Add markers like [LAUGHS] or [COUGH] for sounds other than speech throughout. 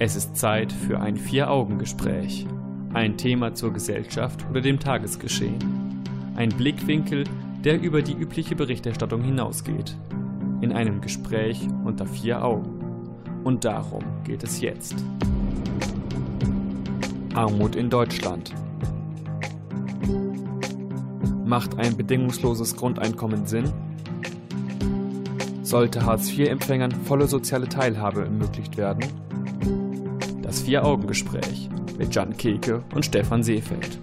Es ist Zeit für ein Vier-Augen-Gespräch. Ein Thema zur Gesellschaft oder dem Tagesgeschehen. Ein Blickwinkel, der über die übliche Berichterstattung hinausgeht. In einem Gespräch unter vier Augen. Und darum geht es jetzt. Armut in Deutschland. Macht ein bedingungsloses Grundeinkommen Sinn? Sollte Hartz-IV-Empfängern volle soziale Teilhabe ermöglicht werden? Vier-Augen-Gespräch mit Jan Keke und Stefan Seefeld.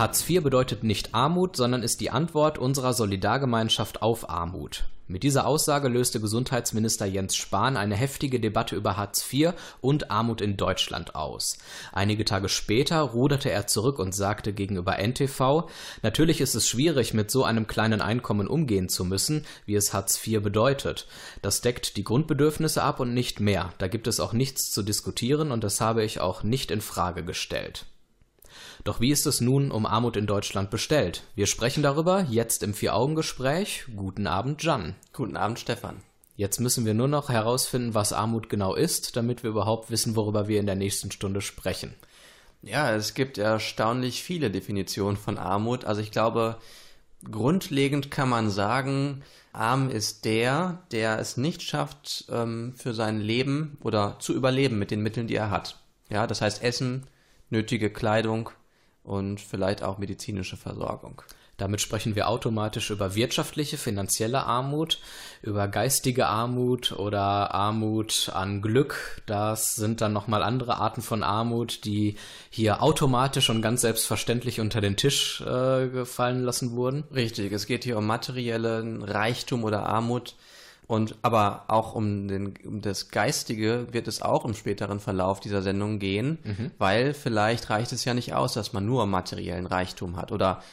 Hartz IV bedeutet nicht Armut, sondern ist die Antwort unserer Solidargemeinschaft auf Armut. Mit dieser Aussage löste Gesundheitsminister Jens Spahn eine heftige Debatte über Hartz IV und Armut in Deutschland aus. Einige Tage später ruderte er zurück und sagte gegenüber NTV, natürlich ist es schwierig, mit so einem kleinen Einkommen umgehen zu müssen, wie es Hartz IV bedeutet. Das deckt die Grundbedürfnisse ab und nicht mehr. Da gibt es auch nichts zu diskutieren und das habe ich auch nicht in Frage gestellt. Doch wie ist es nun um Armut in Deutschland bestellt? Wir sprechen darüber jetzt im Vier-Augen-Gespräch. Guten Abend, Jan. Guten Abend, Stefan. Jetzt müssen wir nur noch herausfinden, was Armut genau ist, damit wir überhaupt wissen, worüber wir in der nächsten Stunde sprechen. Ja, es gibt erstaunlich viele Definitionen von Armut. Also ich glaube, grundlegend kann man sagen, arm ist der, der es nicht schafft, ähm, für sein Leben oder zu überleben mit den Mitteln, die er hat. Ja, das heißt Essen, nötige Kleidung und vielleicht auch medizinische Versorgung. Damit sprechen wir automatisch über wirtschaftliche, finanzielle Armut, über geistige Armut oder Armut an Glück. Das sind dann nochmal andere Arten von Armut, die hier automatisch und ganz selbstverständlich unter den Tisch äh, gefallen lassen wurden. Richtig, es geht hier um materiellen Reichtum oder Armut, und aber auch um, den, um das Geistige wird es auch im späteren Verlauf dieser Sendung gehen, mhm. weil vielleicht reicht es ja nicht aus, dass man nur materiellen Reichtum hat oder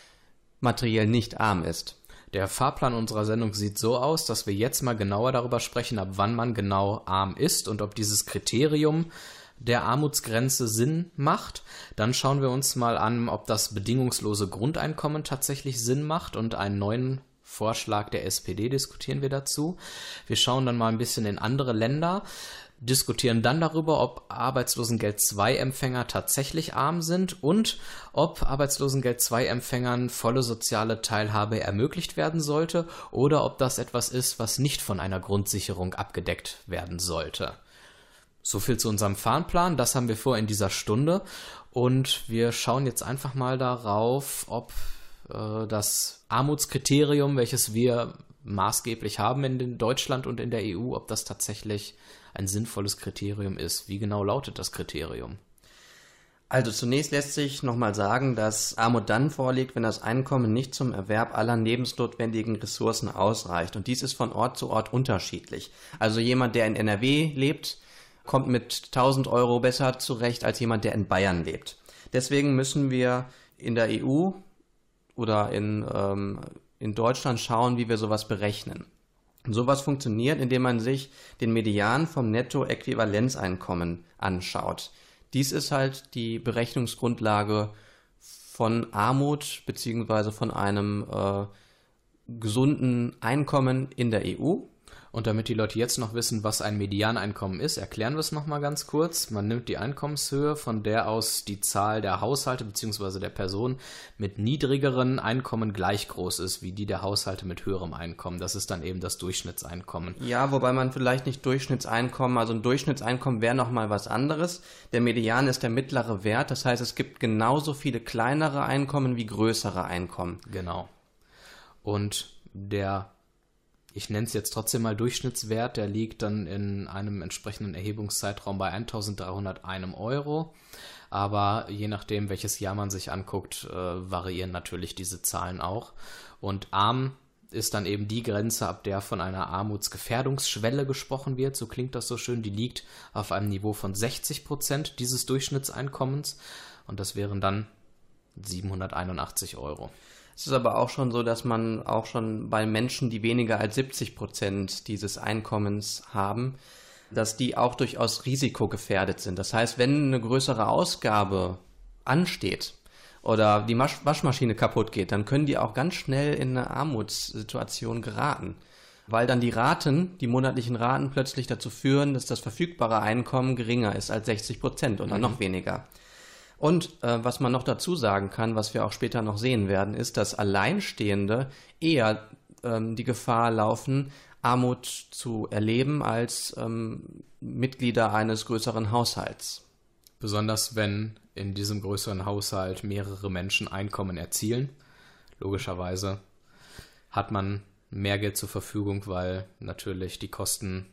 materiell nicht arm ist. Der Fahrplan unserer Sendung sieht so aus, dass wir jetzt mal genauer darüber sprechen, ab wann man genau arm ist und ob dieses Kriterium der Armutsgrenze Sinn macht. Dann schauen wir uns mal an, ob das bedingungslose Grundeinkommen tatsächlich Sinn macht und einen neuen Vorschlag der SPD diskutieren wir dazu. Wir schauen dann mal ein bisschen in andere Länder, diskutieren dann darüber, ob Arbeitslosengeld 2 Empfänger tatsächlich arm sind und ob Arbeitslosengeld 2 Empfängern volle soziale Teilhabe ermöglicht werden sollte oder ob das etwas ist, was nicht von einer Grundsicherung abgedeckt werden sollte. So viel zu unserem Fahrplan, das haben wir vor in dieser Stunde und wir schauen jetzt einfach mal darauf, ob das Armutskriterium, welches wir maßgeblich haben in Deutschland und in der EU, ob das tatsächlich ein sinnvolles Kriterium ist. Wie genau lautet das Kriterium? Also zunächst lässt sich nochmal sagen, dass Armut dann vorliegt, wenn das Einkommen nicht zum Erwerb aller lebensnotwendigen Ressourcen ausreicht. Und dies ist von Ort zu Ort unterschiedlich. Also jemand, der in NRW lebt, kommt mit 1000 Euro besser zurecht als jemand, der in Bayern lebt. Deswegen müssen wir in der EU oder in, ähm, in Deutschland schauen, wie wir sowas berechnen. Und sowas funktioniert, indem man sich den Median vom Nettoäquivalenzeinkommen anschaut. Dies ist halt die Berechnungsgrundlage von Armut beziehungsweise von einem äh, gesunden Einkommen in der EU. Und damit die Leute jetzt noch wissen, was ein Medianeinkommen ist, erklären wir es nochmal ganz kurz. Man nimmt die Einkommenshöhe, von der aus die Zahl der Haushalte bzw. der Personen mit niedrigeren Einkommen gleich groß ist wie die der Haushalte mit höherem Einkommen. Das ist dann eben das Durchschnittseinkommen. Ja, wobei man vielleicht nicht Durchschnittseinkommen, also ein Durchschnittseinkommen wäre nochmal was anderes. Der Median ist der mittlere Wert, das heißt, es gibt genauso viele kleinere Einkommen wie größere Einkommen. Genau. Und der ich nenne es jetzt trotzdem mal Durchschnittswert, der liegt dann in einem entsprechenden Erhebungszeitraum bei 1301 Euro. Aber je nachdem, welches Jahr man sich anguckt, äh, variieren natürlich diese Zahlen auch. Und arm ist dann eben die Grenze, ab der von einer Armutsgefährdungsschwelle gesprochen wird. So klingt das so schön. Die liegt auf einem Niveau von 60 Prozent dieses Durchschnittseinkommens. Und das wären dann 781 Euro. Es ist aber auch schon so, dass man auch schon bei Menschen, die weniger als 70 Prozent dieses Einkommens haben, dass die auch durchaus risikogefährdet sind. Das heißt, wenn eine größere Ausgabe ansteht oder die Waschmaschine kaputt geht, dann können die auch ganz schnell in eine Armutssituation geraten. weil dann die Raten, die monatlichen Raten plötzlich dazu führen, dass das verfügbare Einkommen geringer ist als 60 Prozent oder mhm. noch weniger. Und äh, was man noch dazu sagen kann, was wir auch später noch sehen werden, ist, dass Alleinstehende eher ähm, die Gefahr laufen, Armut zu erleben als ähm, Mitglieder eines größeren Haushalts. Besonders wenn in diesem größeren Haushalt mehrere Menschen Einkommen erzielen. Logischerweise hat man mehr Geld zur Verfügung, weil natürlich die Kosten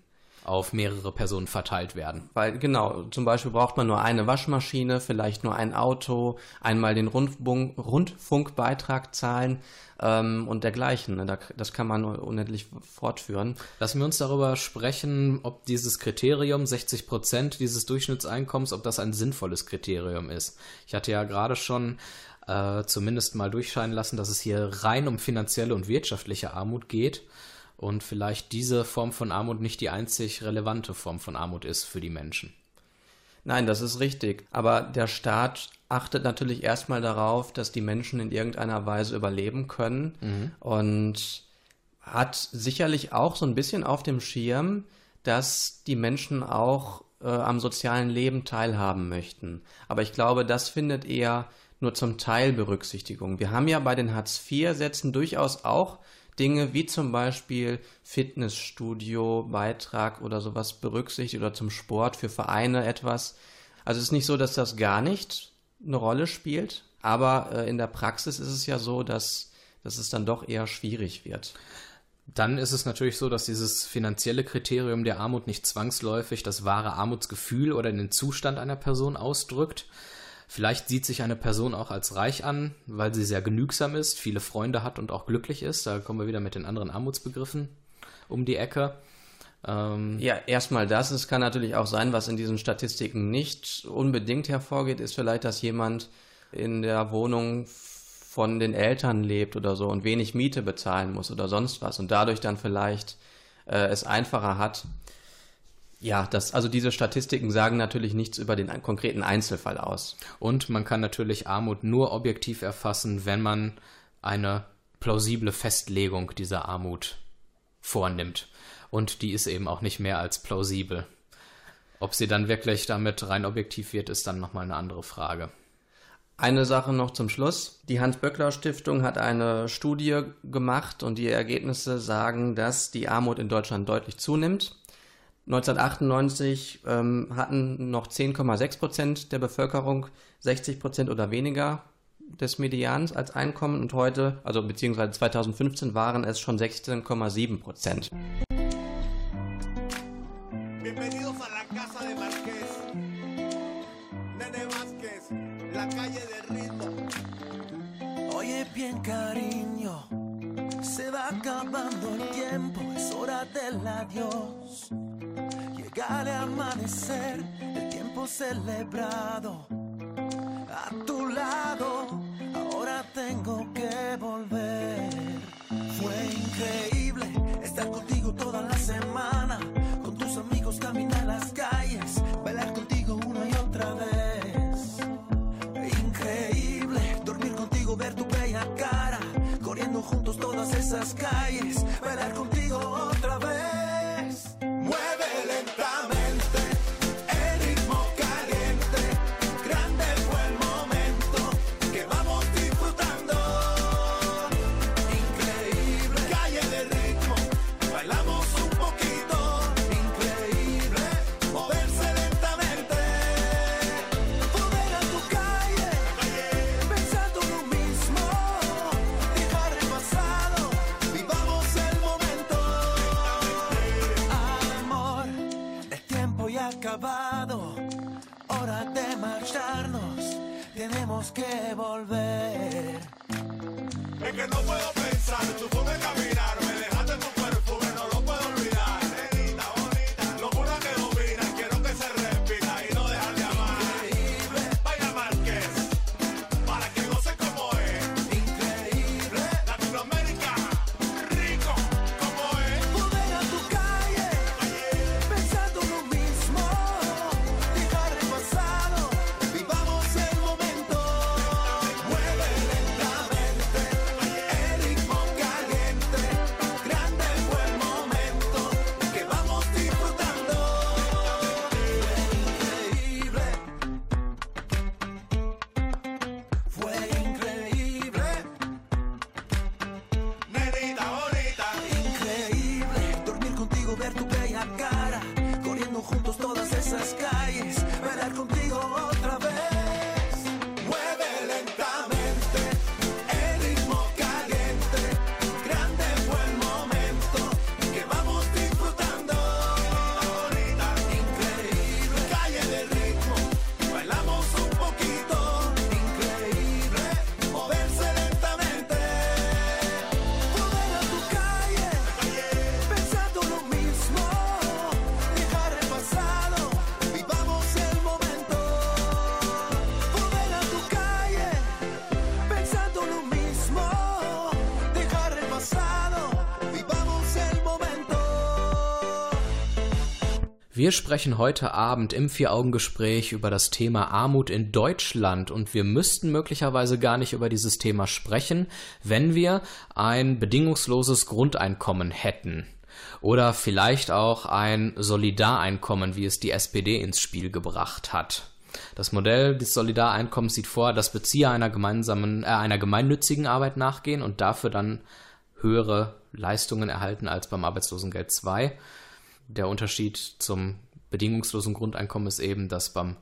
auf mehrere Personen verteilt werden. Weil genau, zum Beispiel braucht man nur eine Waschmaschine, vielleicht nur ein Auto, einmal den Rundfunk, Rundfunkbeitrag zahlen ähm, und dergleichen. Ne? Das kann man unendlich fortführen. Lassen wir uns darüber sprechen, ob dieses Kriterium 60 Prozent dieses Durchschnittseinkommens, ob das ein sinnvolles Kriterium ist. Ich hatte ja gerade schon äh, zumindest mal durchscheinen lassen, dass es hier rein um finanzielle und wirtschaftliche Armut geht und vielleicht diese Form von Armut nicht die einzig relevante Form von Armut ist für die Menschen. Nein, das ist richtig. Aber der Staat achtet natürlich erstmal darauf, dass die Menschen in irgendeiner Weise überleben können mhm. und hat sicherlich auch so ein bisschen auf dem Schirm, dass die Menschen auch äh, am sozialen Leben teilhaben möchten. Aber ich glaube, das findet eher nur zum Teil Berücksichtigung. Wir haben ja bei den Hartz-IV-Sätzen durchaus auch Dinge wie zum Beispiel Fitnessstudio, Beitrag oder sowas berücksichtigt oder zum Sport für Vereine etwas. Also es ist nicht so, dass das gar nicht eine Rolle spielt, aber äh, in der Praxis ist es ja so, dass, dass es dann doch eher schwierig wird. Dann ist es natürlich so, dass dieses finanzielle Kriterium der Armut nicht zwangsläufig das wahre Armutsgefühl oder den Zustand einer Person ausdrückt, Vielleicht sieht sich eine Person auch als reich an, weil sie sehr genügsam ist, viele Freunde hat und auch glücklich ist. Da kommen wir wieder mit den anderen Armutsbegriffen um die Ecke. Ähm ja, erstmal das. Es kann natürlich auch sein, was in diesen Statistiken nicht unbedingt hervorgeht, ist vielleicht, dass jemand in der Wohnung von den Eltern lebt oder so und wenig Miete bezahlen muss oder sonst was und dadurch dann vielleicht äh, es einfacher hat, ja, das, also diese Statistiken sagen natürlich nichts über den konkreten Einzelfall aus. Und man kann natürlich Armut nur objektiv erfassen, wenn man eine plausible Festlegung dieser Armut vornimmt. Und die ist eben auch nicht mehr als plausibel. Ob sie dann wirklich damit rein objektiv wird, ist dann nochmal eine andere Frage. Eine Sache noch zum Schluss. Die Hans-Böckler-Stiftung hat eine Studie gemacht und die Ergebnisse sagen, dass die Armut in Deutschland deutlich zunimmt. 1998 ähm, hatten noch 10,6 Prozent der Bevölkerung 60 Prozent oder weniger des Medians als Einkommen und heute, also beziehungsweise 2015 waren es schon 16,7 Prozent. Bienvenidos a la casa de Marqués. Nene Vázquez, la calle del ritmo. Oye bien cariño, se va acabando el tiempo, es hora del adiós. Al amanecer, el tiempo celebrado. A tu lado, ahora tengo que volver. Fue increíble estar contigo toda la semana, con tus amigos caminar las calles, bailar contigo una y otra vez. Increíble dormir contigo, ver tu bella cara, corriendo juntos todas esas calles, bailar contigo otra Wir sprechen heute Abend im Vier-Augen-Gespräch über das Thema Armut in Deutschland und wir müssten möglicherweise gar nicht über dieses Thema sprechen, wenn wir ein bedingungsloses Grundeinkommen hätten. Oder vielleicht auch ein Solidareinkommen, wie es die SPD ins Spiel gebracht hat. Das Modell des Solidareinkommens sieht vor, dass Bezieher einer gemeinsamen, äh, einer gemeinnützigen Arbeit nachgehen und dafür dann höhere Leistungen erhalten als beim Arbeitslosengeld 2 der Unterschied zum bedingungslosen Grundeinkommen ist eben, dass beim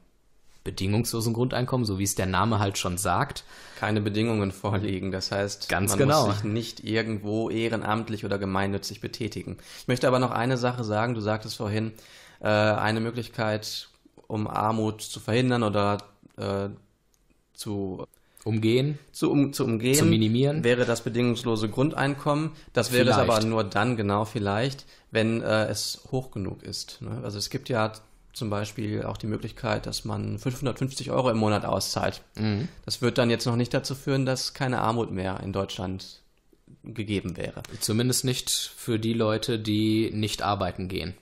bedingungslosen Grundeinkommen, so wie es der Name halt schon sagt, keine Bedingungen vorliegen. Das heißt, Ganz man genau. muss sich nicht irgendwo ehrenamtlich oder gemeinnützig betätigen. Ich möchte aber noch eine Sache sagen. Du sagtest vorhin, äh, eine Möglichkeit, um Armut zu verhindern oder äh, zu umgehen, zu, um, zu umgehen, zu minimieren. wäre das bedingungslose Grundeinkommen. Das wäre es Vielleicht. aber nur dann, genau vielleicht, wenn äh, es hoch genug ist. Ne? Also es gibt ja zum Beispiel auch die Möglichkeit, dass man 550 Euro im Monat auszahlt. Mhm. Das wird dann jetzt noch nicht dazu führen, dass keine Armut mehr in Deutschland gegeben wäre. Zumindest nicht für die Leute, die nicht arbeiten gehen.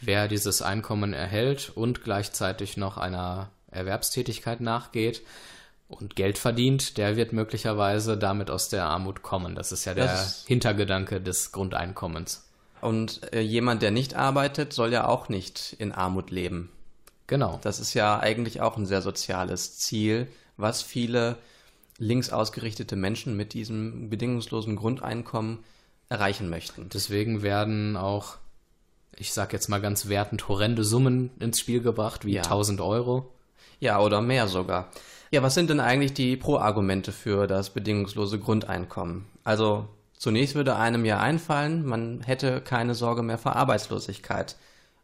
Wer dieses Einkommen erhält und gleichzeitig noch einer Erwerbstätigkeit nachgeht und Geld verdient, der wird möglicherweise damit aus der Armut kommen. Das ist ja der Das- Hintergedanke des Grundeinkommens. Und äh, jemand, der nicht arbeitet, soll ja auch nicht in Armut leben. Genau. Das ist ja eigentlich auch ein sehr soziales Ziel, was viele links ausgerichtete Menschen mit diesem bedingungslosen Grundeinkommen erreichen möchten. Deswegen werden auch, ich sag jetzt mal ganz wertend, horrende Summen ins Spiel gebracht, wie Ja. 1000 Euro. Ja, oder mehr sogar. Ja, was sind denn eigentlich die Pro-Argumente für das bedingungslose Grundeinkommen? Also zunächst würde einem ja einfallen, man hätte keine Sorge mehr vor Arbeitslosigkeit.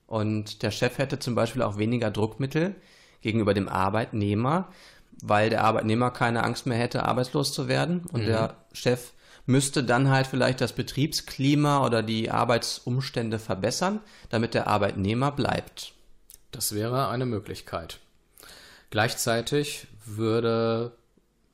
Und der Chef hätte zum Beispiel auch weniger Druckmittel gegenüber dem Arbeitnehmer, weil der Arbeitnehmer keine Angst mehr hätte, arbeitslos zu werden. Und der Chef müsste dann halt vielleicht das Betriebsklima oder die Arbeitsumstände verbessern, damit der Arbeitnehmer bleibt. Das wäre eine Möglichkeit. Gleichzeitig würde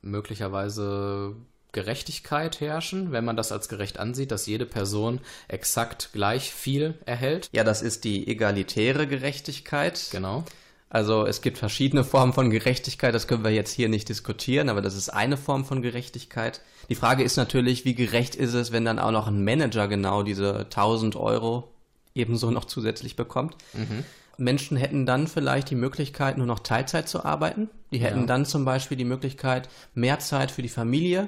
möglicherweise Gerechtigkeit herrschen, wenn man das als gerecht ansieht, dass jede Person exakt gleich viel erhält. Ja, das ist die egalitäre Gerechtigkeit. Genau. Also es gibt verschiedene Formen von Gerechtigkeit, das können wir jetzt hier nicht diskutieren, aber das ist eine Form von Gerechtigkeit. Die Frage ist natürlich, wie gerecht ist es, wenn dann auch noch ein Manager genau diese 1000 Euro ebenso noch zusätzlich bekommt. Menschen hätten dann vielleicht die Möglichkeit, nur noch Teilzeit zu arbeiten. Die hätten Ja. dann zum Beispiel die Möglichkeit, mehr Zeit für die Familie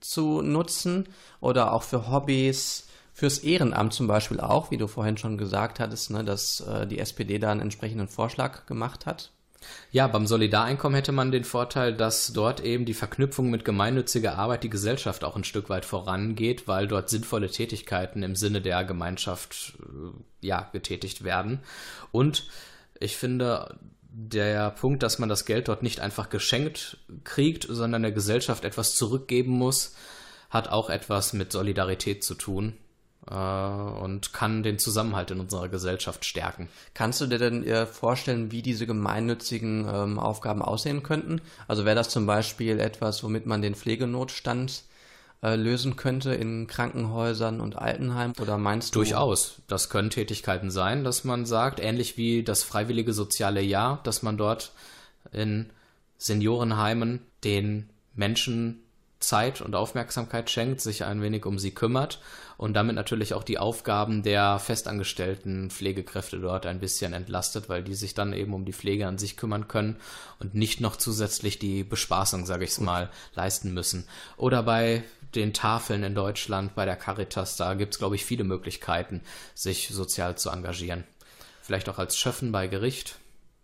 zu nutzen oder auch für Hobbys, fürs Ehrenamt zum Beispiel auch, wie du vorhin schon gesagt hattest, ne, dass äh, die SPD da einen entsprechenden Vorschlag gemacht hat. Ja, beim Solidareinkommen hätte man den Vorteil, dass dort eben die Verknüpfung mit gemeinnütziger Arbeit die Gesellschaft auch ein Stück weit vorangeht, weil dort sinnvolle Tätigkeiten im Sinne der Gemeinschaft äh, ja getätigt werden. Und ich finde, der Punkt, dass man das Geld dort nicht einfach geschenkt kriegt, sondern der Gesellschaft etwas zurückgeben muss, hat auch etwas mit Solidarität zu tun und kann den Zusammenhalt in unserer Gesellschaft stärken. Kannst du dir denn äh, vorstellen, wie diese gemeinnützigen ähm, Aufgaben aussehen könnten? Also wäre das zum Beispiel etwas, womit man den Pflegenotstand äh, lösen könnte in Krankenhäusern und Altenheimen? Oder meinst du? Durchaus. Das können Tätigkeiten sein, dass man sagt, ähnlich wie das freiwillige soziale Jahr, dass man dort in Seniorenheimen den Menschen Zeit und Aufmerksamkeit schenkt, sich ein wenig um sie kümmert und damit natürlich auch die Aufgaben der festangestellten Pflegekräfte dort ein bisschen entlastet, weil die sich dann eben um die Pflege an sich kümmern können und nicht noch zusätzlich die Bespaßung, sage ich es mal, leisten müssen. Oder bei den Tafeln in Deutschland, bei der Caritas, da gibt es, glaube ich, viele Möglichkeiten, sich sozial zu engagieren. Vielleicht auch als Schöffen bei Gericht,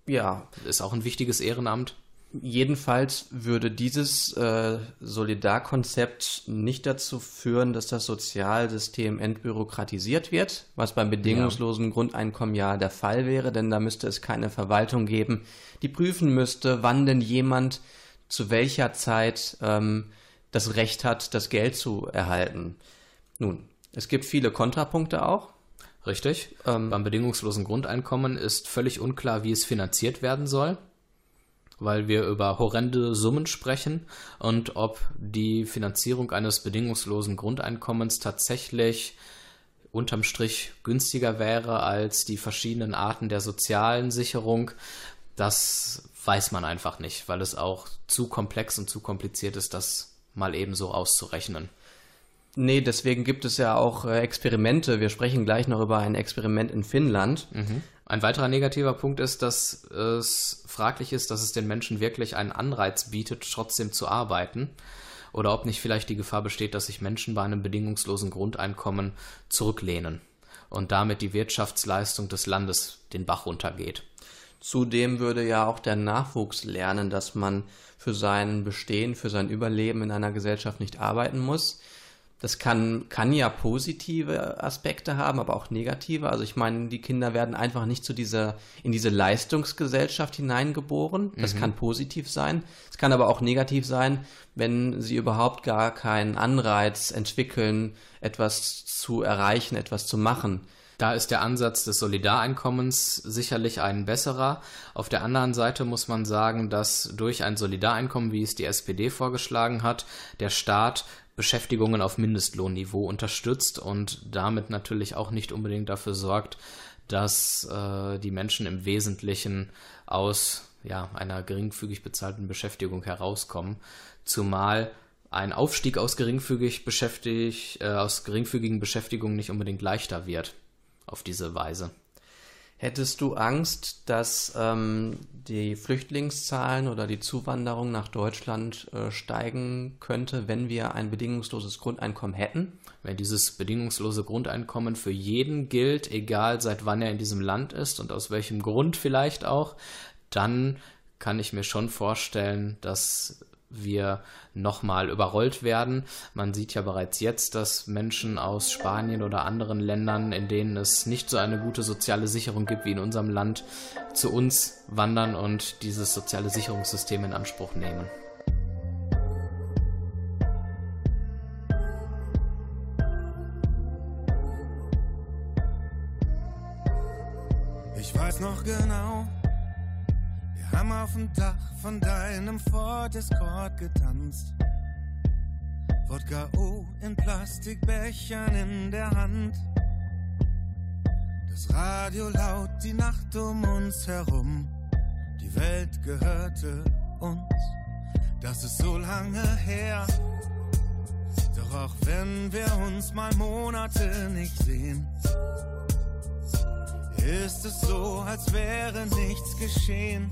Ja, ist auch ein wichtiges Ehrenamt. Jedenfalls würde dieses äh, Solidarkonzept nicht dazu führen, dass das Sozialsystem entbürokratisiert wird, was beim bedingungslosen Grundeinkommen ja der Fall wäre, denn da müsste es keine Verwaltung geben, die prüfen müsste, wann denn jemand zu welcher Zeit ähm, das Recht hat, das Geld zu erhalten. Nun, es gibt viele Kontrapunkte auch. Richtig. Beim bedingungslosen Grundeinkommen ist völlig unklar, wie es finanziert werden soll, weil wir über horrende Summen sprechen und ob die Finanzierung eines bedingungslosen Grundeinkommens tatsächlich unterm Strich günstiger wäre als die verschiedenen Arten der sozialen Sicherung, das weiß man einfach nicht, weil es auch zu komplex und zu kompliziert ist, das mal eben so auszurechnen. Nee, deswegen gibt es ja auch äh, Experimente. Wir sprechen gleich noch über ein Experiment in Finnland. Mhm. Ein weiterer negativer Punkt ist, dass es fraglich ist, dass es den Menschen wirklich einen Anreiz bietet, trotzdem zu arbeiten. Oder ob nicht vielleicht die Gefahr besteht, dass sich Menschen bei einem bedingungslosen Grundeinkommen zurücklehnen und damit die Wirtschaftsleistung des Landes den Bach runtergeht. Zudem würde ja auch der Nachwuchs lernen, dass man für sein Bestehen, für sein Überleben in einer Gesellschaft nicht arbeiten muss. Das kann, kann ja positive Aspekte haben, aber auch negative. Also ich meine, die Kinder werden einfach nicht zu dieser, in diese Leistungsgesellschaft hineingeboren. Das mhm. kann positiv sein. Es kann aber auch negativ sein, wenn sie überhaupt gar keinen Anreiz entwickeln, etwas zu erreichen, etwas zu machen. Da ist der Ansatz des Solidareinkommens sicherlich ein besserer. Auf der anderen Seite muss man sagen, dass durch ein Solidareinkommen, wie es die SPD vorgeschlagen hat, der Staat Beschäftigungen auf Mindestlohnniveau unterstützt und damit natürlich auch nicht unbedingt dafür sorgt, dass äh, die Menschen im Wesentlichen aus ja, einer geringfügig bezahlten Beschäftigung herauskommen, zumal ein Aufstieg aus geringfügig beschäftigt, äh, aus geringfügigen Beschäftigungen nicht unbedingt leichter wird auf diese Weise. Hättest du Angst, dass ähm, die Flüchtlingszahlen oder die Zuwanderung nach Deutschland äh, steigen könnte, wenn wir ein bedingungsloses Grundeinkommen hätten? Wenn dieses bedingungslose Grundeinkommen für jeden gilt, egal seit wann er in diesem Land ist und aus welchem Grund vielleicht auch, dann kann ich mir schon vorstellen, dass wir nochmal überrollt werden. Man sieht ja bereits jetzt, dass Menschen aus Spanien oder anderen Ländern, in denen es nicht so eine gute soziale Sicherung gibt wie in unserem Land, zu uns wandern und dieses soziale Sicherungssystem in Anspruch nehmen. Ich weiß noch genau, haben auf dem Dach von deinem Ford Escort getanzt. Wodka O in Plastikbechern in der Hand. Das Radio laut, die Nacht um uns herum. Die Welt gehörte uns. Das ist so lange her. Doch auch wenn wir uns mal Monate nicht sehen, ist es so, als wäre nichts geschehen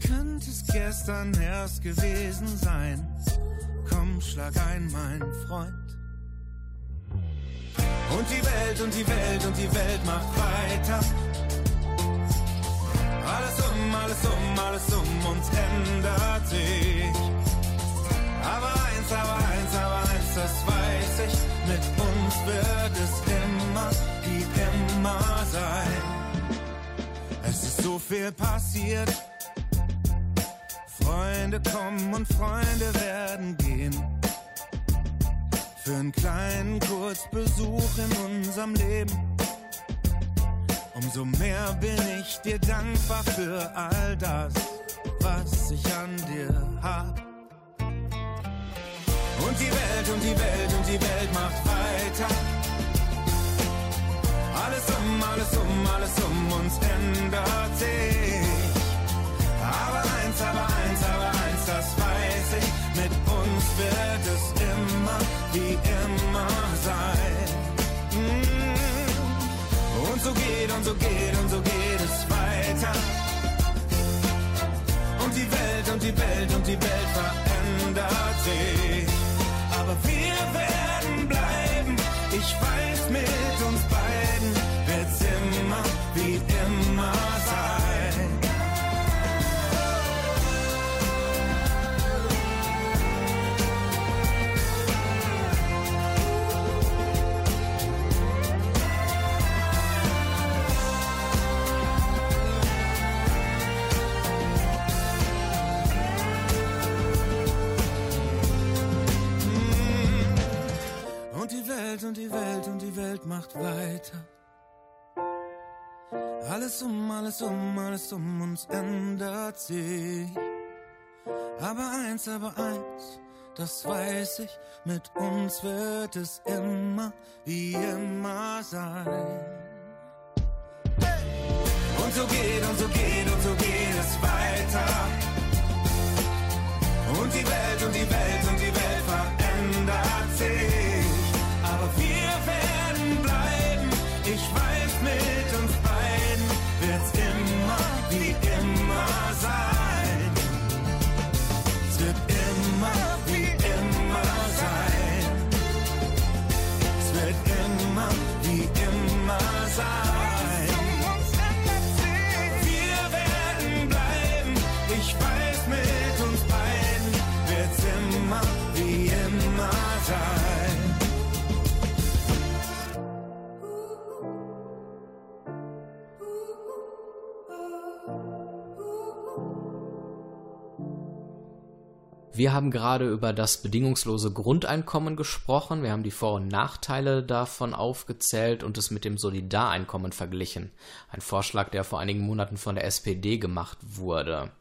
könnte es gestern erst gewesen sein. Komm, schlag ein, mein Freund. Und die Welt und die Welt und die Welt macht weiter. Alles um, alles um, alles um uns ändert sich. Aber eins, aber eins, aber eins, das weiß ich. Mit uns wird es immer, wie immer sein. Es ist so viel passiert Freunde kommen und Freunde werden gehen. Für einen kleinen Kurzbesuch in unserem Leben. Umso mehr bin ich dir dankbar für all das, was ich an dir hab. Und die Welt und die Welt und die Welt macht weiter. Alles um, alles um, alles um uns ändert sich. Aber aber eins, aber eins, das weiß ich. Mit uns wird es immer wie immer sein. Mm. Und so geht, und so geht, und so geht es weiter. Und die Welt, und die Welt, und die Welt verändert sich. Aber wir werden bleiben. Ich weiß, mit uns beiden wird's immer wie Welt und die Welt und die Welt macht weiter. Alles um, alles um, alles um uns ändert sich. Aber eins, aber eins, das weiß ich, mit uns wird es immer wie immer sein. Und so geht, und so geht, und so geht es weiter. Und die Welt, und die Welt, und die Welt Wir haben gerade über das bedingungslose Grundeinkommen gesprochen. Wir haben die Vor- und Nachteile davon aufgezählt und es mit dem Solidareinkommen verglichen. Ein Vorschlag, der vor einigen Monaten von der SPD gemacht wurde.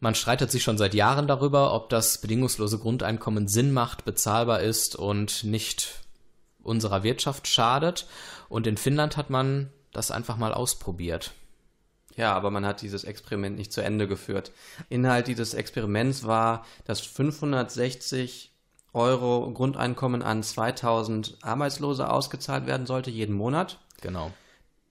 Man streitet sich schon seit Jahren darüber, ob das bedingungslose Grundeinkommen Sinn macht, bezahlbar ist und nicht unserer Wirtschaft schadet. Und in Finnland hat man das einfach mal ausprobiert. Ja, aber man hat dieses Experiment nicht zu Ende geführt. Inhalt dieses Experiments war, dass 560 Euro Grundeinkommen an 2000 Arbeitslose ausgezahlt werden sollte, jeden Monat, Genau.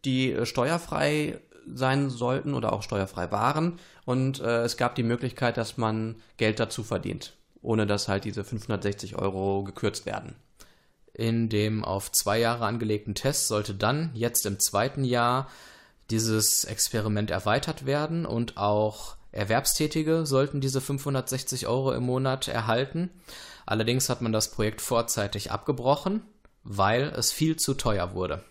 die äh, steuerfrei sein sollten oder auch steuerfrei waren. Und äh, es gab die Möglichkeit, dass man Geld dazu verdient, ohne dass halt diese 560 Euro gekürzt werden. In dem auf zwei Jahre angelegten Test sollte dann jetzt im zweiten Jahr dieses Experiment erweitert werden und auch Erwerbstätige sollten diese 560 Euro im Monat erhalten. Allerdings hat man das Projekt vorzeitig abgebrochen, weil es viel zu teuer wurde.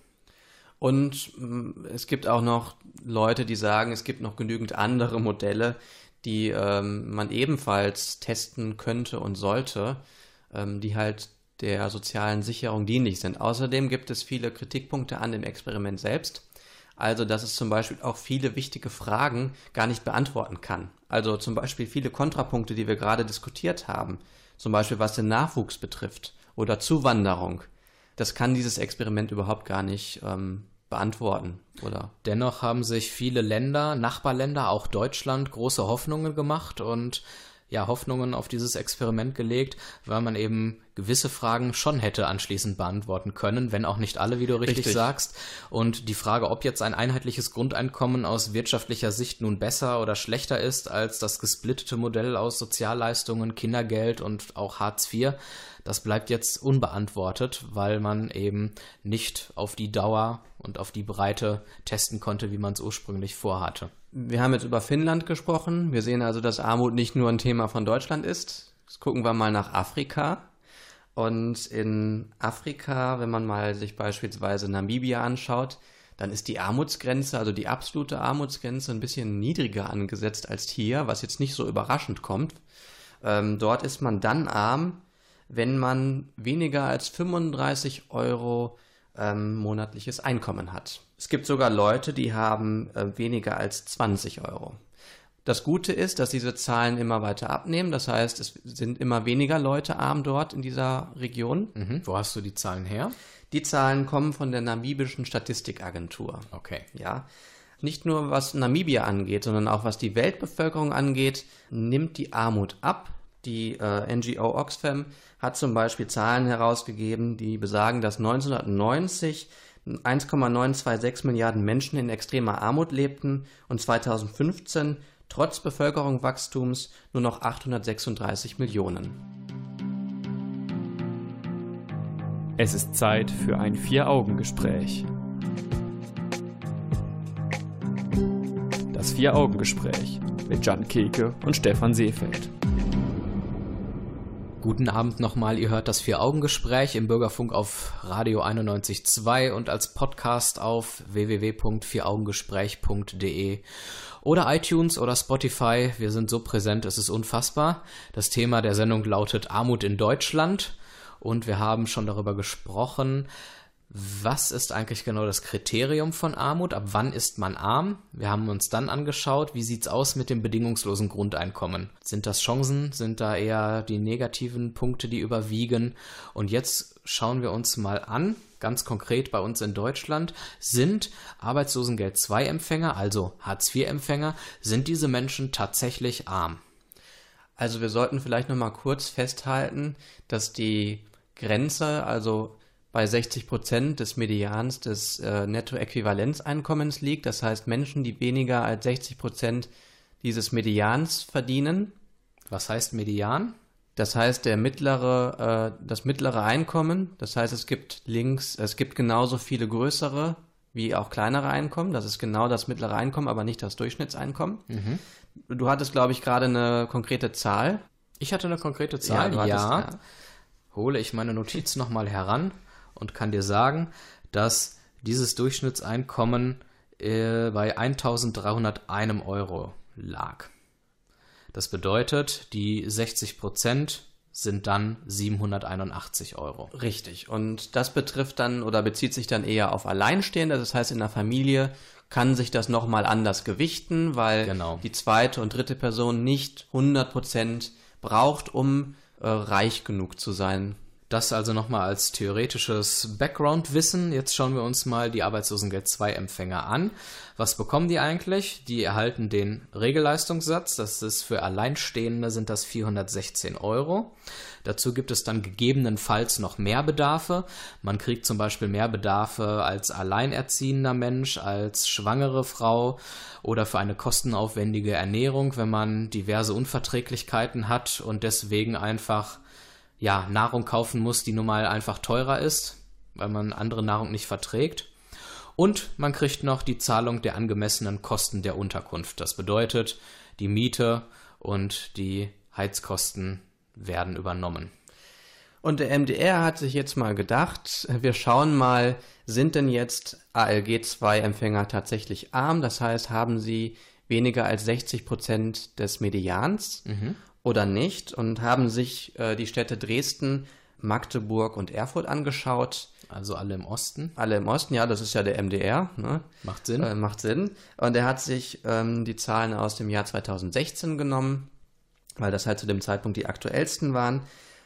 Und mh, es gibt auch noch Leute, die sagen, es gibt noch genügend andere Modelle, die ähm, man ebenfalls testen könnte und sollte, ähm, die halt der sozialen Sicherung dienlich sind. Außerdem gibt es viele Kritikpunkte an dem Experiment selbst. Also, dass es zum Beispiel auch viele wichtige Fragen gar nicht beantworten kann. Also zum Beispiel viele Kontrapunkte, die wir gerade diskutiert haben. Zum Beispiel was den Nachwuchs betrifft oder Zuwanderung. Das kann dieses Experiment überhaupt gar nicht ähm, beantworten, oder? Dennoch haben sich viele Länder, Nachbarländer, auch Deutschland, große Hoffnungen gemacht und ja, Hoffnungen auf dieses Experiment gelegt, weil man eben gewisse Fragen schon hätte anschließend beantworten können, wenn auch nicht alle, wie du richtig, Richtig. sagst. Und die Frage, ob jetzt ein einheitliches Grundeinkommen aus wirtschaftlicher Sicht nun besser oder schlechter ist als das gesplittete Modell aus Sozialleistungen, Kindergeld und auch Hartz IV, das bleibt jetzt unbeantwortet, weil man eben nicht auf die Dauer und auf die Breite testen konnte, wie man es ursprünglich vorhatte. Wir haben jetzt über Finnland gesprochen. Wir sehen also, dass Armut nicht nur ein Thema von Deutschland ist. Jetzt gucken wir mal nach Afrika. Und in Afrika, wenn man mal sich beispielsweise Namibia anschaut, dann ist die Armutsgrenze, also die absolute Armutsgrenze, ein bisschen niedriger angesetzt als hier, was jetzt nicht so überraschend kommt. Ähm, dort ist man dann arm, wenn man weniger als 35 Euro ähm, monatliches Einkommen hat. Es gibt sogar Leute, die haben äh, weniger als 20 Euro. Das Gute ist, dass diese Zahlen immer weiter abnehmen. Das heißt, es sind immer weniger Leute arm dort in dieser Region. Mhm. Wo hast du die Zahlen her? Die Zahlen kommen von der namibischen Statistikagentur. Okay. Ja. Nicht nur was Namibia angeht, sondern auch was die Weltbevölkerung angeht, nimmt die Armut ab. Die äh, NGO Oxfam hat zum Beispiel Zahlen herausgegeben, die besagen, dass 1990 1,926 Milliarden Menschen in extremer Armut lebten und 2015 trotz Bevölkerungswachstums nur noch 836 Millionen. Es ist Zeit für ein Vier-Augen-Gespräch. Das Vier-Augen-Gespräch mit Jan Keke und Stefan Seefeld. Guten Abend nochmal. Ihr hört das Vier-Augen-Gespräch im Bürgerfunk auf Radio 91.2 und als Podcast auf www.vieraugengespräch.de oder iTunes oder Spotify. Wir sind so präsent, es ist unfassbar. Das Thema der Sendung lautet Armut in Deutschland und wir haben schon darüber gesprochen, was ist eigentlich genau das Kriterium von Armut? Ab wann ist man arm? Wir haben uns dann angeschaut, wie sieht's aus mit dem bedingungslosen Grundeinkommen? Sind das Chancen? Sind da eher die negativen Punkte, die überwiegen? Und jetzt schauen wir uns mal an, ganz konkret bei uns in Deutschland, sind Arbeitslosengeld II-Empfänger, also Hartz-IV-Empfänger, sind diese Menschen tatsächlich arm? Also wir sollten vielleicht noch mal kurz festhalten, dass die Grenze, also bei 60 Prozent des Medians des äh, Nettoäquivalenzeinkommens liegt. Das heißt, Menschen, die weniger als 60 Prozent dieses Medians verdienen. Was heißt Median? Das heißt, der mittlere, äh, das mittlere Einkommen. Das heißt, es gibt links, es gibt genauso viele größere wie auch kleinere Einkommen. Das ist genau das mittlere Einkommen, aber nicht das Durchschnittseinkommen. Mhm. Du hattest, glaube ich, gerade eine konkrete Zahl. Ich hatte eine konkrete Zahl, ja. ja. ja. Hole ich meine Notiz nochmal heran und kann dir sagen, dass dieses Durchschnittseinkommen äh, bei 1301 Euro lag. Das bedeutet, die 60 Prozent sind dann 781 Euro. Richtig. Und das betrifft dann oder bezieht sich dann eher auf Alleinstehende. Das heißt, in der Familie kann sich das nochmal anders gewichten, weil genau. die zweite und dritte Person nicht 100 Prozent braucht, um äh, reich genug zu sein, das also nochmal als theoretisches Background-Wissen. Jetzt schauen wir uns mal die Arbeitslosengeld 2-Empfänger an. Was bekommen die eigentlich? Die erhalten den Regelleistungssatz. Das ist für Alleinstehende sind das 416 Euro. Dazu gibt es dann gegebenenfalls noch Mehrbedarfe. Man kriegt zum Beispiel Mehrbedarfe als alleinerziehender Mensch, als schwangere Frau oder für eine kostenaufwendige Ernährung, wenn man diverse Unverträglichkeiten hat und deswegen einfach ja, Nahrung kaufen muss, die nun mal einfach teurer ist, weil man andere Nahrung nicht verträgt. Und man kriegt noch die Zahlung der angemessenen Kosten der Unterkunft. Das bedeutet, die Miete und die Heizkosten werden übernommen. Und der MDR hat sich jetzt mal gedacht, wir schauen mal, sind denn jetzt ALG-2-Empfänger tatsächlich arm? Das heißt, haben sie weniger als 60 Prozent des Medians? Mhm oder nicht und haben sich äh, die Städte Dresden, Magdeburg und Erfurt angeschaut. Also alle im Osten? Alle im Osten, ja, das ist ja der MDR. Ne? Macht Sinn. Äh, macht Sinn. Und er hat sich ähm, die Zahlen aus dem Jahr 2016 genommen, weil das halt zu dem Zeitpunkt die aktuellsten waren.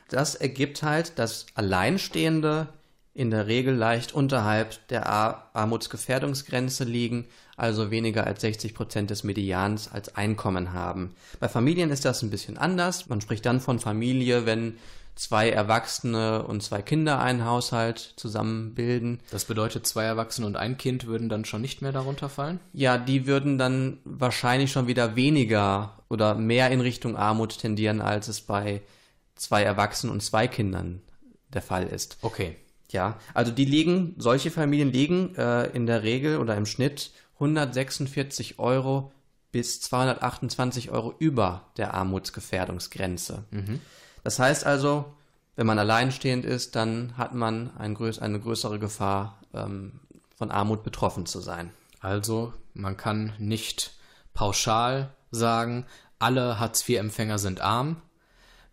Das ergibt halt, dass Alleinstehende in der Regel leicht unterhalb der Armutsgefährdungsgrenze liegen also weniger als 60 Prozent des Medians als Einkommen haben. Bei Familien ist das ein bisschen anders. Man spricht dann von Familie, wenn zwei Erwachsene und zwei Kinder einen Haushalt zusammen bilden. Das bedeutet, zwei Erwachsene und ein Kind würden dann schon nicht mehr darunter fallen? Ja, die würden dann wahrscheinlich schon wieder weniger oder mehr in Richtung Armut tendieren, als es bei zwei Erwachsenen und zwei Kindern der Fall ist. Okay. Ja, also die liegen, solche Familien liegen äh, in der Regel oder im Schnitt 146 Euro bis 228 Euro über der Armutsgefährdungsgrenze. Mhm. Das heißt also, wenn man alleinstehend ist, dann hat man ein größ eine größere Gefahr, ähm, von Armut betroffen zu sein. Also, man kann nicht pauschal sagen, alle Hartz-IV-Empfänger sind arm.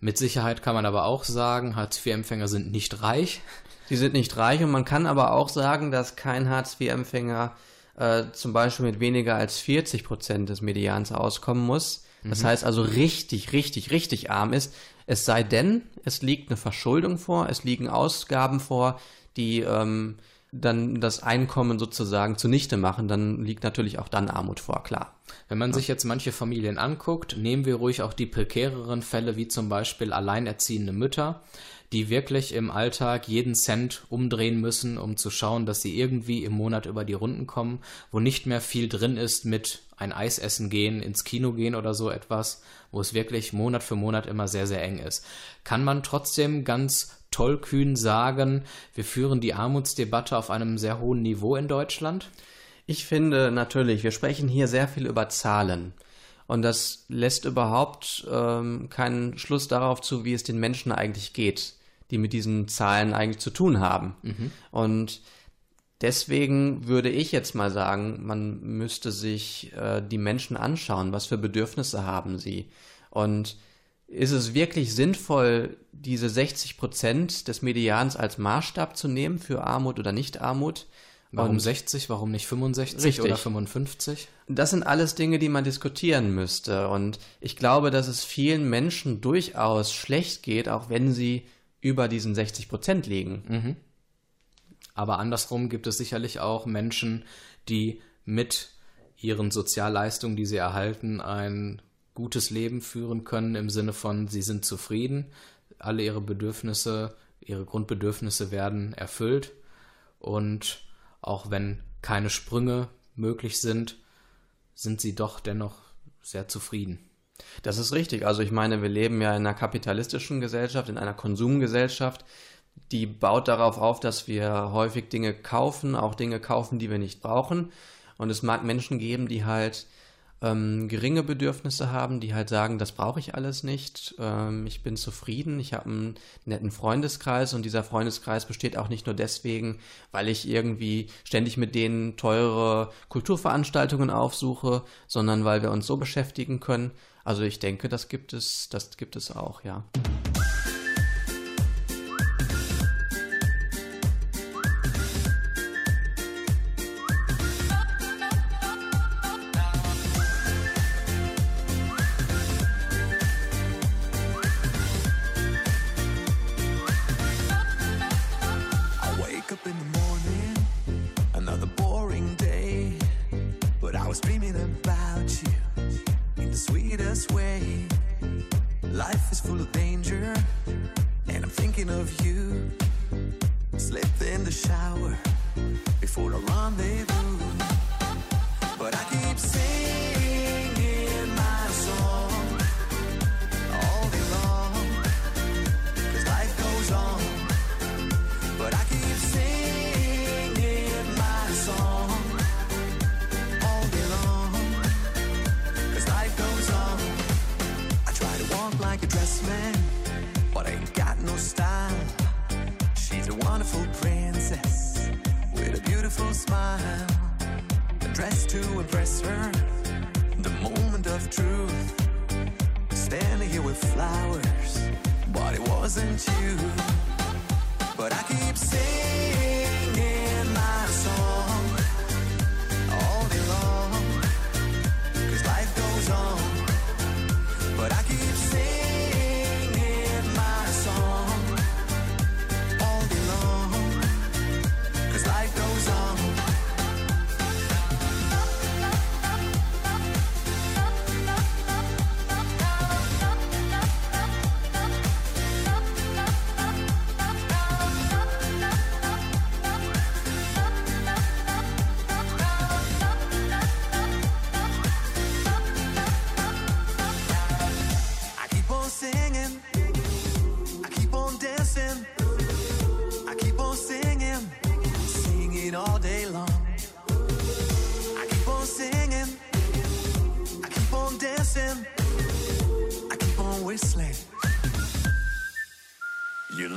Mit Sicherheit kann man aber auch sagen, Hartz-IV-Empfänger sind nicht reich. Sie sind nicht reich und man kann aber auch sagen, dass kein Hartz-IV-Empfänger äh, zum Beispiel mit weniger als 40 Prozent des Medians auskommen muss. Das mhm. heißt also richtig, richtig, richtig arm ist. Es sei denn, es liegt eine Verschuldung vor, es liegen Ausgaben vor, die ähm, dann das Einkommen sozusagen zunichte machen, dann liegt natürlich auch dann Armut vor, klar. Wenn man ja. sich jetzt manche Familien anguckt, nehmen wir ruhig auch die prekäreren Fälle, wie zum Beispiel alleinerziehende Mütter die wirklich im Alltag jeden Cent umdrehen müssen, um zu schauen, dass sie irgendwie im Monat über die Runden kommen, wo nicht mehr viel drin ist mit ein Eis essen gehen, ins Kino gehen oder so etwas, wo es wirklich Monat für Monat immer sehr, sehr eng ist. Kann man trotzdem ganz tollkühn sagen, wir führen die Armutsdebatte auf einem sehr hohen Niveau in Deutschland? Ich finde natürlich, wir sprechen hier sehr viel über Zahlen. Und das lässt überhaupt ähm, keinen Schluss darauf zu, wie es den Menschen eigentlich geht die mit diesen Zahlen eigentlich zu tun haben. Mhm. Und deswegen würde ich jetzt mal sagen, man müsste sich äh, die Menschen anschauen, was für Bedürfnisse haben sie. Und ist es wirklich sinnvoll, diese 60 Prozent des Medians als Maßstab zu nehmen für Armut oder Nicht-Armut? Warum 60, warum nicht 65 Richtig. oder 55? Das sind alles Dinge, die man diskutieren müsste. Und ich glaube, dass es vielen Menschen durchaus schlecht geht, auch wenn sie über diesen 60 Prozent liegen. Aber andersrum gibt es sicherlich auch Menschen, die mit ihren Sozialleistungen, die sie erhalten, ein gutes Leben führen können im Sinne von, sie sind zufrieden, alle ihre Bedürfnisse, ihre Grundbedürfnisse werden erfüllt und auch wenn keine Sprünge möglich sind, sind sie doch dennoch sehr zufrieden. Das ist richtig. Also ich meine, wir leben ja in einer kapitalistischen Gesellschaft, in einer Konsumgesellschaft, die baut darauf auf, dass wir häufig Dinge kaufen, auch Dinge kaufen, die wir nicht brauchen. Und es mag Menschen geben, die halt ähm, geringe Bedürfnisse haben, die halt sagen, das brauche ich alles nicht, ähm, ich bin zufrieden, ich habe einen netten Freundeskreis und dieser Freundeskreis besteht auch nicht nur deswegen, weil ich irgendwie ständig mit denen teure Kulturveranstaltungen aufsuche, sondern weil wir uns so beschäftigen können. Also ich denke, das gibt es, das gibt es auch, ja.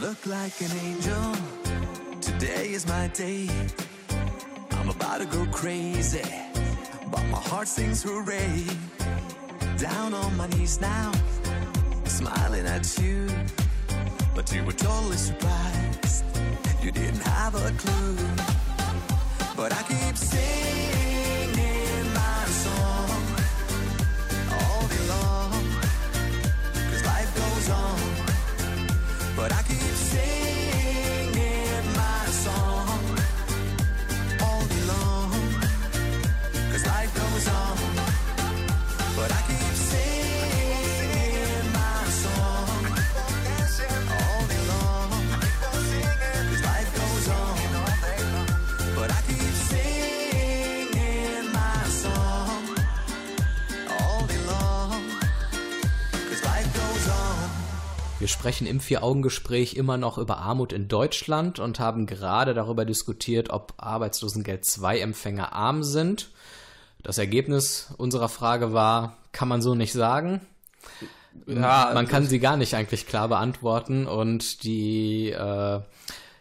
Look like an angel. Today is my day. I'm about to go crazy. But my heart sings hooray down on my knees now, smiling at you. But you were totally surprised, you didn't have a clue. But I keep singing Wir sprechen im Vier-Augen-Gespräch immer noch über Armut in Deutschland und haben gerade darüber diskutiert, ob Arbeitslosengeld-II-Empfänger arm sind. Das Ergebnis unserer Frage war, kann man so nicht sagen. Ja, man kann sie gar nicht eigentlich klar beantworten und die äh,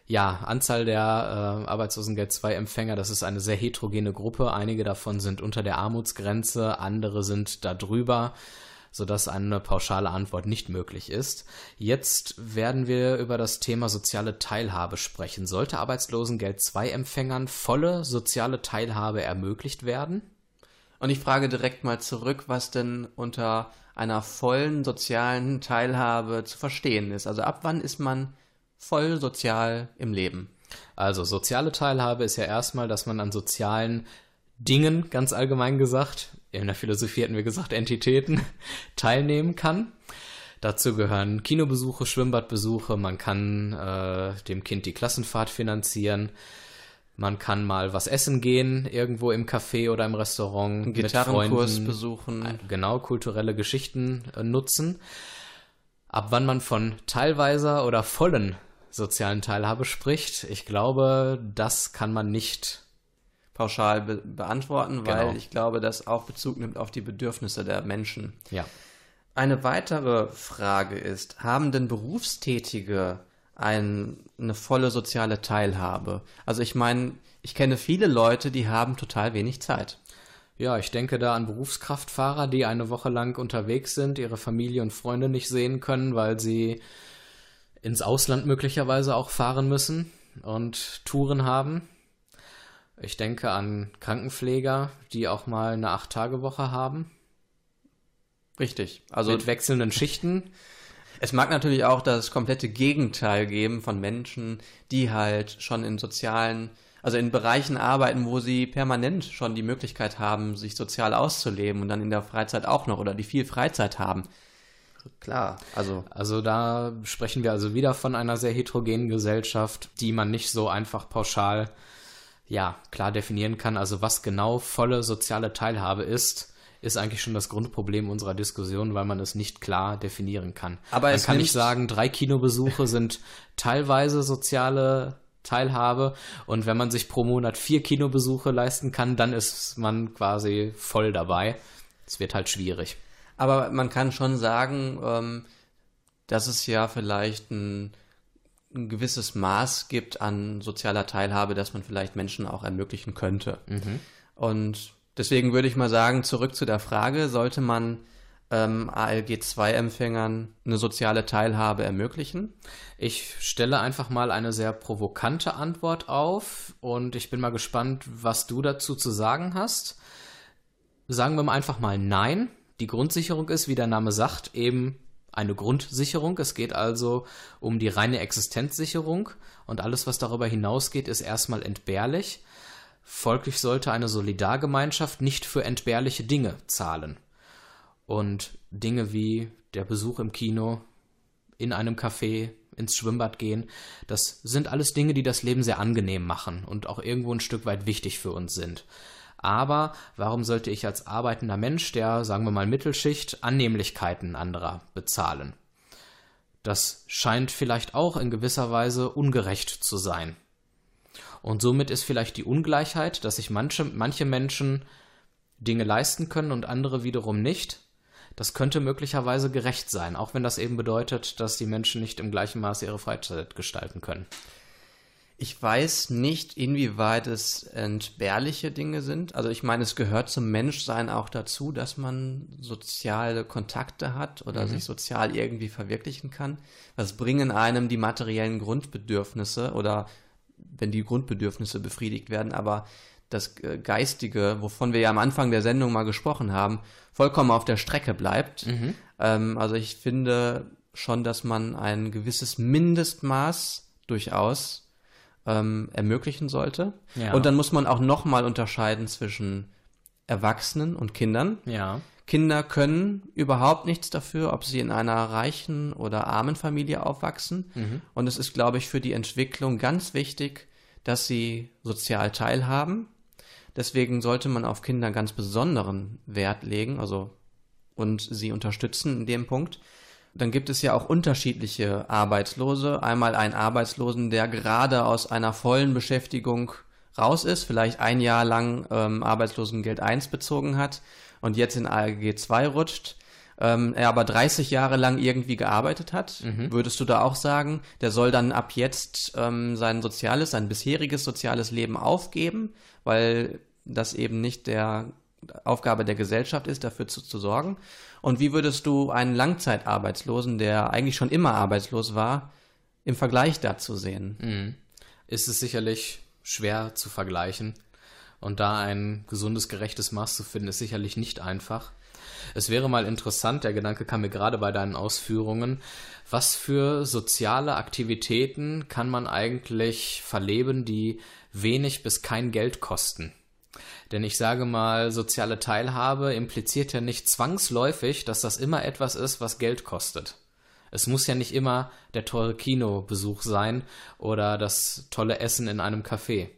ja, Anzahl der äh, Arbeitslosengeld-II-Empfänger, das ist eine sehr heterogene Gruppe. Einige davon sind unter der Armutsgrenze, andere sind da drüber. Sodass eine pauschale Antwort nicht möglich ist. Jetzt werden wir über das Thema soziale Teilhabe sprechen. Sollte Arbeitslosengeld II-Empfängern volle soziale Teilhabe ermöglicht werden? Und ich frage direkt mal zurück, was denn unter einer vollen sozialen Teilhabe zu verstehen ist. Also ab wann ist man voll sozial im Leben? Also soziale Teilhabe ist ja erstmal, dass man an sozialen Dingen, ganz allgemein gesagt, in der Philosophie hätten wir gesagt Entitäten, [LAUGHS] teilnehmen kann. Dazu gehören Kinobesuche, Schwimmbadbesuche, man kann äh, dem Kind die Klassenfahrt finanzieren, man kann mal was essen gehen, irgendwo im Café oder im Restaurant. Gitarrenkurs mit Freunden, besuchen. Genau, kulturelle Geschichten äh, nutzen. Ab wann man von teilweiser oder vollen sozialen Teilhabe spricht, ich glaube, das kann man nicht pauschal be beantworten, weil Genau. ich glaube, das auch Bezug nimmt auf die Bedürfnisse der Menschen. Ja. Eine weitere Frage ist, haben denn Berufstätige ein, eine volle soziale Teilhabe? Also ich meine, ich kenne viele Leute, die haben total wenig Zeit. Ja, ich denke da an Berufskraftfahrer, die eine Woche lang unterwegs sind, ihre Familie und Freunde nicht sehen können, weil sie ins Ausland möglicherweise auch fahren müssen und Touren haben. Ich denke an Krankenpfleger, die auch mal eine Acht-Tage-Woche haben, Richtig. Also mit wechselnden Schichten. es mag natürlich auch das komplette Gegenteil geben von Menschen, die halt schon in sozialen, also in Bereichen arbeiten, wo sie permanent schon die Möglichkeit haben, sich sozial auszuleben und dann in der Freizeit auch noch oder die viel Freizeit haben. Klar, also Also da sprechen wir also wieder von einer sehr heterogenen Gesellschaft, die man nicht so einfach pauschal, ja, klar definieren kann. Also was genau volle soziale Teilhabe ist, ist eigentlich schon das Grundproblem unserer Diskussion, weil man es nicht klar definieren kann. Aber man es kann nicht sagen, drei Kinobesuche [LAUGHS] sind teilweise soziale Teilhabe und wenn man sich pro Monat vier Kinobesuche leisten kann, dann ist man quasi voll dabei. Es wird halt schwierig. Aber man kann schon sagen, ähm, dass es ja vielleicht ein, ein gewisses Maß gibt an sozialer Teilhabe, das man vielleicht Menschen auch ermöglichen könnte. Und deswegen würde ich mal sagen, zurück zu der Frage, sollte man ähm, ALG-2-Empfängern eine soziale Teilhabe ermöglichen? Ich stelle einfach mal eine sehr provokante Antwort auf und ich bin mal gespannt, was du dazu zu sagen hast. Sagen wir mal einfach mal nein. Die Grundsicherung ist, wie der Name sagt, eben eine Grundsicherung. Es geht also um die reine Existenzsicherung und alles, was darüber hinausgeht, ist erstmal entbehrlich. Folglich sollte eine Solidargemeinschaft nicht für entbehrliche Dinge zahlen. Und Dinge wie der Besuch im Kino, in einem Café, ins Schwimmbad gehen, das sind alles Dinge, die das Leben sehr angenehm machen und auch irgendwo ein Stück weit wichtig für uns sind. Aber warum sollte ich als arbeitender Mensch, der, sagen wir mal, Mittelschicht, Annehmlichkeiten anderer bezahlen? Das scheint vielleicht auch in gewisser Weise ungerecht zu sein. Und somit ist vielleicht die Ungleichheit, dass sich manche, manche Menschen Dinge leisten können und andere wiederum nicht. Das könnte möglicherweise gerecht sein, auch wenn das eben bedeutet, dass die Menschen nicht im gleichen Maße ihre Freizeit gestalten können. Ich weiß nicht, inwieweit es entbehrliche Dinge sind. Also ich meine, es gehört zum Menschsein auch dazu, dass man soziale Kontakte hat oder sich sozial irgendwie verwirklichen kann. Was bringen einem die materiellen Grundbedürfnisse oder wenn die Grundbedürfnisse befriedigt werden, aber das äh, Geistige, wovon wir ja am Anfang der Sendung mal gesprochen haben, vollkommen auf der Strecke bleibt. Ähm, also ich finde schon, dass man ein gewisses Mindestmaß durchaus ähm, ermöglichen sollte. Ja. Und dann muss man auch nochmal unterscheiden zwischen Erwachsenen und Kindern. Ja. Kinder können überhaupt nichts dafür, ob sie in einer reichen oder armen Familie aufwachsen. Und es ist, glaube ich, für die Entwicklung ganz wichtig, dass sie sozial teilhaben. Deswegen sollte man auf Kinder ganz besonderen Wert legen, also und sie unterstützen in dem Punkt. Dann gibt es ja auch unterschiedliche Arbeitslose. Einmal einen Arbeitslosen, der gerade aus einer vollen Beschäftigung raus ist, vielleicht ein Jahr lang ähm, Arbeitslosengeld 1 bezogen hat und jetzt in ALG 2 rutscht, ähm, er aber 30 Jahre lang irgendwie gearbeitet hat. Würdest du da auch sagen, der soll dann ab jetzt ähm, sein soziales, sein bisheriges soziales Leben aufgeben, weil das eben nicht der Aufgabe der Gesellschaft ist, dafür zu, zu sorgen? Und wie würdest du einen Langzeitarbeitslosen, der eigentlich schon immer arbeitslos war, im Vergleich dazu sehen? Mhm. Ist es sicherlich schwer zu vergleichen. Und da ein gesundes, gerechtes Maß zu finden, ist sicherlich nicht einfach. Es wäre mal interessant, der Gedanke kam mir gerade bei deinen Ausführungen, was für soziale Aktivitäten kann man eigentlich verleben, die wenig bis kein Geld kosten? Denn ich sage mal, soziale Teilhabe impliziert ja nicht zwangsläufig, dass das immer etwas ist, was Geld kostet. Es muss ja nicht immer der teure Kinobesuch sein oder das tolle Essen in einem Café.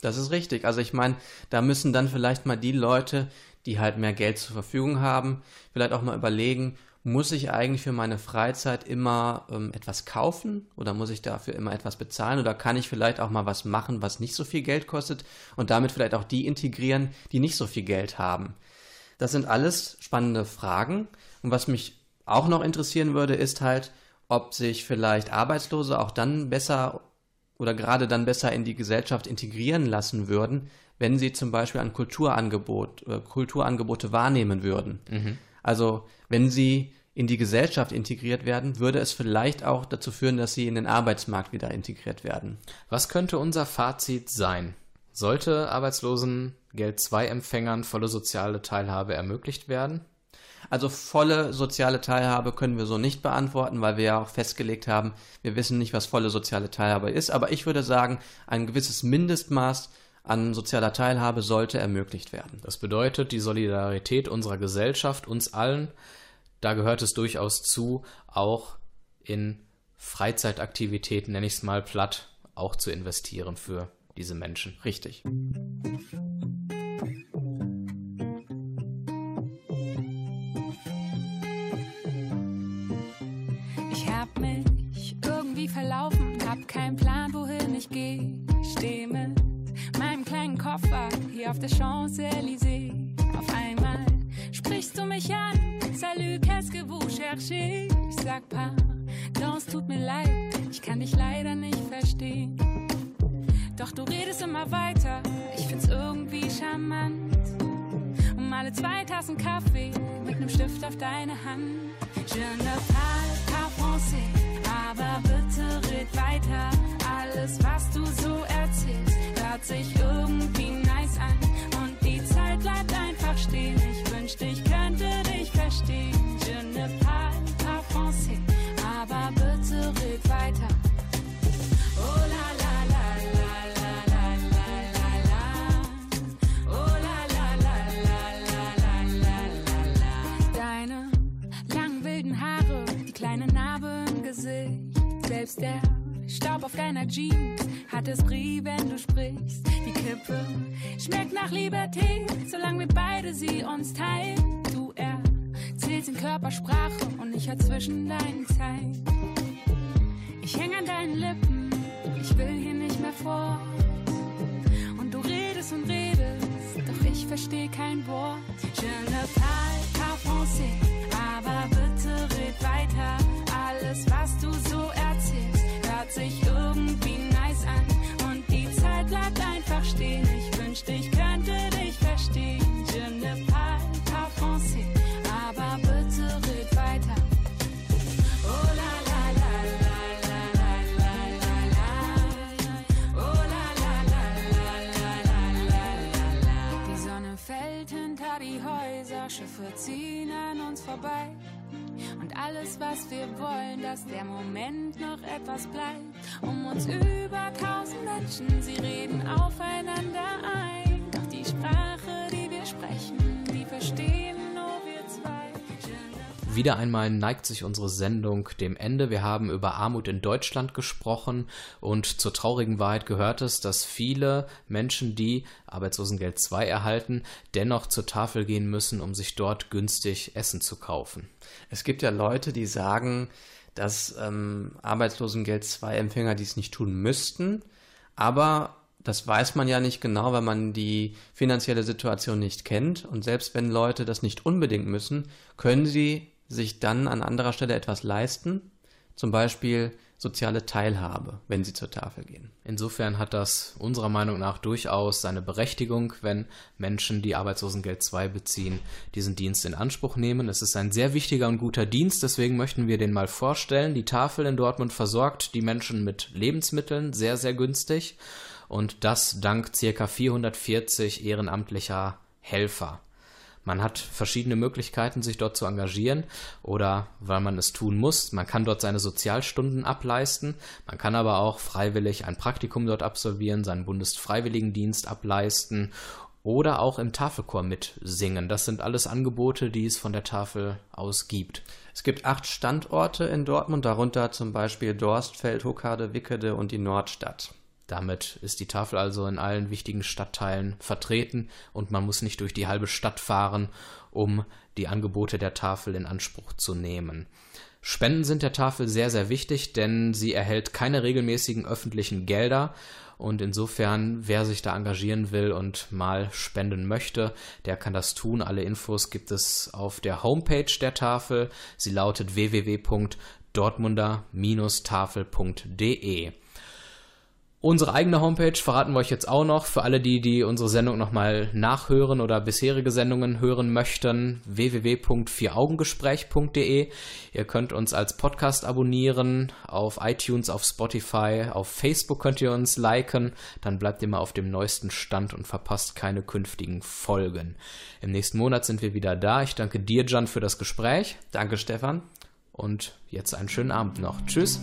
Das ist richtig. Also ich meine, da müssen dann vielleicht mal die Leute, die halt mehr Geld zur Verfügung haben, vielleicht auch mal überlegen, muss ich eigentlich für meine Freizeit immer ähm, etwas kaufen oder muss ich dafür immer etwas bezahlen oder kann ich vielleicht auch mal was machen, was nicht so viel Geld kostet und damit vielleicht auch die integrieren, die nicht so viel Geld haben. Das sind alles spannende Fragen und was mich auch noch interessieren würde, ist halt, ob sich vielleicht Arbeitslose auch dann besser oder gerade dann besser in die Gesellschaft integrieren lassen würden, wenn sie zum Beispiel ein Kulturangebot, äh, Kulturangebote wahrnehmen würden. Mhm. Also wenn sie in die Gesellschaft integriert werden, würde es vielleicht auch dazu führen, dass sie in den Arbeitsmarkt wieder integriert werden. Was könnte unser Fazit sein? Sollte Arbeitslosengeld II-Empfängern volle soziale Teilhabe ermöglicht werden? Also volle soziale Teilhabe können wir so nicht beantworten, weil wir ja auch festgelegt haben, wir wissen nicht, was volle soziale Teilhabe ist. Aber ich würde sagen, ein gewisses Mindestmaß an sozialer Teilhabe sollte ermöglicht werden. Das bedeutet, die Solidarität unserer Gesellschaft, uns allen, da gehört es durchaus zu, auch in Freizeitaktivitäten, nenne ich es mal platt, auch zu investieren für diese Menschen. Richtig. verlaufen, hab keinen Plan, wohin ich geh. Steh mit kleinen Koffer hier auf der Champs-Élysées. Auf einmal sprichst du mich an. Salut, qu'est-ce que vous cherchez? Ich sag pardon, es tut mir leid, ich kann dich leider nicht verstehen. Doch du redest immer weiter, ich find's irgendwie charmant. Um alle zwei Tassen Kaffee mit nem Stift auf deine Hand. Je ne parle pas français aber bitte red weiter. Alles, was du so erzählst, hört sich irgendwie nice an. Und die Zeit bleibt einfach stehen. Ich wünschte, ich könnte dich verstehen. Je ne parle pas français, aber bitte red weiter. Oh la la la la la la la la Oh la la la la la la la la Deine langen wilden Haare, die kleine Narbe im Gesicht selbst der Staub auf deiner Jeans hat es Brie, wenn du sprichst. Die Kippe schmeckt nach Liberté, solange wir beide sie uns teilen. Du erzählst in Körpersprache und ich hör zwischen deinen Zeilen. Ich häng an deinen Lippen, ich will hier nicht mehr fort. Und du redest und redest, doch ich versteh kein Wort. Je ne parle pas français, aber bitte red weiter. Alles, was du erzählst, hört sich irgendwie nice an. Und die Zeit bleibt einfach stehen. Ich wünschte, ich könnte dich verstehen. Je ne parle pas français, aber bitte red weiter. Oh la la la la la la la la Oh la la la la la la la la Die Sonne fällt hinter die Häuser, Schiffe ziehen an uns vorbei. Und alles, was wir wollen, dass der Moment noch etwas bleibt. Um uns über tausend Menschen, sie reden aufeinander ein. Doch die Sprache, die wir sprechen, die verstehen. Wieder einmal neigt sich unsere Sendung dem Ende. Wir haben über Armut in Deutschland gesprochen und zur traurigen Wahrheit gehört es, dass viele Menschen, die Arbeitslosengeld 2 erhalten, dennoch zur Tafel gehen müssen, um sich dort günstig Essen zu kaufen. Es gibt ja Leute, die sagen, dass ähm, Arbeitslosengeld 2 Empfänger dies nicht tun müssten, aber das weiß man ja nicht genau, weil man die finanzielle Situation nicht kennt. Und selbst wenn Leute das nicht unbedingt müssen, können sie sich dann an anderer Stelle etwas leisten. Zum Beispiel soziale Teilhabe, wenn sie zur Tafel gehen. Insofern hat das unserer Meinung nach durchaus seine Berechtigung, wenn Menschen, die Arbeitslosengeld 2 beziehen, diesen Dienst in Anspruch nehmen. Es ist ein sehr wichtiger und guter Dienst, deswegen möchten wir den mal vorstellen. Die Tafel in Dortmund versorgt die Menschen mit Lebensmitteln sehr, sehr günstig und das dank circa 440 ehrenamtlicher Helfer. Man hat verschiedene Möglichkeiten, sich dort zu engagieren oder weil man es tun muss. Man kann dort seine Sozialstunden ableisten. Man kann aber auch freiwillig ein Praktikum dort absolvieren, seinen Bundesfreiwilligendienst ableisten oder auch im Tafelchor mitsingen. Das sind alles Angebote, die es von der Tafel aus gibt. Es gibt acht Standorte in Dortmund, darunter zum Beispiel Dorstfeld, Huckade, Wickede und die Nordstadt. Damit ist die Tafel also in allen wichtigen Stadtteilen vertreten und man muss nicht durch die halbe Stadt fahren, um die Angebote der Tafel in Anspruch zu nehmen. Spenden sind der Tafel sehr, sehr wichtig, denn sie erhält keine regelmäßigen öffentlichen Gelder und insofern, wer sich da engagieren will und mal spenden möchte, der kann das tun. Alle Infos gibt es auf der Homepage der Tafel. Sie lautet www.dortmunder-tafel.de. Unsere eigene Homepage verraten wir euch jetzt auch noch für alle die, die unsere Sendung nochmal nachhören oder bisherige Sendungen hören möchten. www.vieraugengespräch.de. Ihr könnt uns als Podcast abonnieren auf iTunes, auf Spotify, auf Facebook könnt ihr uns liken. Dann bleibt ihr mal auf dem neuesten Stand und verpasst keine künftigen Folgen. Im nächsten Monat sind wir wieder da. Ich danke dir, Jan, für das Gespräch. Danke, Stefan. Und jetzt einen schönen Abend noch. Tschüss.